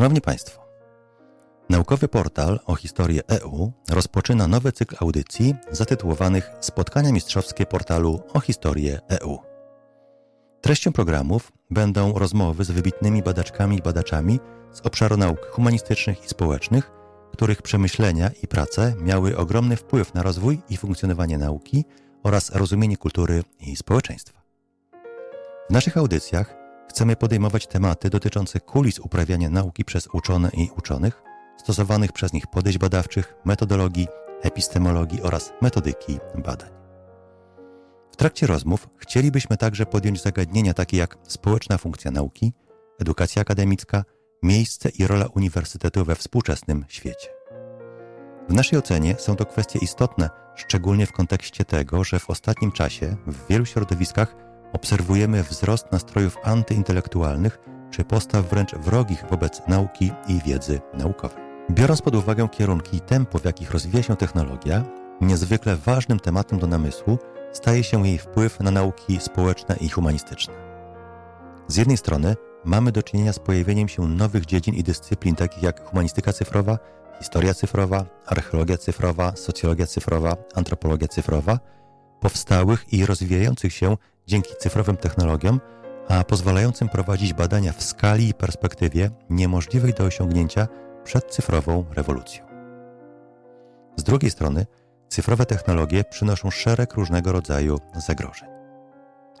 Szanowni Państwo, naukowy portal o historii EU rozpoczyna nowy cykl audycji zatytułowanych Spotkania mistrzowskie portalu o historię EU. Treścią programów będą rozmowy z wybitnymi badaczkami i badaczami z obszaru nauk humanistycznych i społecznych, których przemyślenia i prace miały ogromny wpływ na rozwój i funkcjonowanie nauki oraz rozumienie kultury i społeczeństwa. W naszych audycjach chcemy podejmować tematy dotyczące kulis uprawiania nauki przez uczone i uczonych, stosowanych przez nich podejść badawczych, metodologii, epistemologii oraz metodyki badań. W trakcie rozmów chcielibyśmy także podjąć zagadnienia takie jak społeczna funkcja nauki, edukacja akademicka, miejsce i rola uniwersytetu we współczesnym świecie. W naszej ocenie są to kwestie istotne, szczególnie w kontekście tego, że w ostatnim czasie w wielu środowiskach obserwujemy wzrost nastrojów antyintelektualnych czy postaw wręcz wrogich wobec nauki i wiedzy naukowej. Biorąc pod uwagę kierunki i tempo, w jakich rozwija się technologia, niezwykle ważnym tematem do namysłu staje się jej wpływ na nauki społeczne i humanistyczne. Z jednej strony mamy do czynienia z pojawieniem się nowych dziedzin i dyscyplin takich jak humanistyka cyfrowa, historia cyfrowa, archeologia cyfrowa, socjologia cyfrowa, antropologia cyfrowa, powstałych i rozwijających się dzięki cyfrowym technologiom, a pozwalającym prowadzić badania w skali i perspektywie niemożliwej do osiągnięcia przed cyfrową rewolucją. Z drugiej strony, cyfrowe technologie przynoszą szereg różnego rodzaju zagrożeń.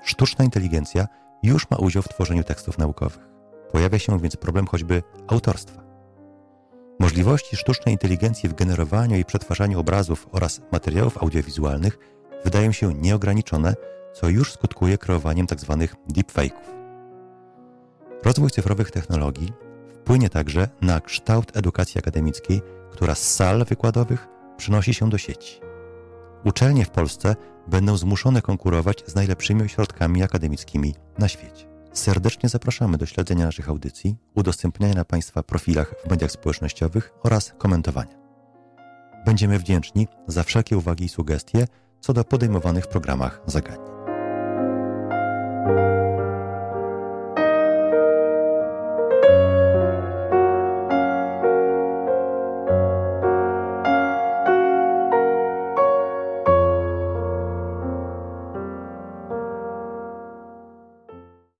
Sztuczna inteligencja już ma udział w tworzeniu tekstów naukowych. Pojawia się więc problem choćby autorstwa. Możliwości sztucznej inteligencji w generowaniu i przetwarzaniu obrazów oraz materiałów audiowizualnych wydają się nieograniczone, co już skutkuje kreowaniem tzw. Tak deepfake'ów. Rozwój cyfrowych technologii wpłynie także na kształt edukacji akademickiej, która z sal wykładowych przenosi się do sieci. Uczelnie w Polsce będą zmuszone konkurować z najlepszymi ośrodkami akademickimi na świecie. Serdecznie zapraszamy do śledzenia naszych audycji, udostępniania na Państwa profilach w mediach społecznościowych oraz komentowania. Będziemy wdzięczni za wszelkie uwagi i sugestie co do podejmowanych w programach zagadnień.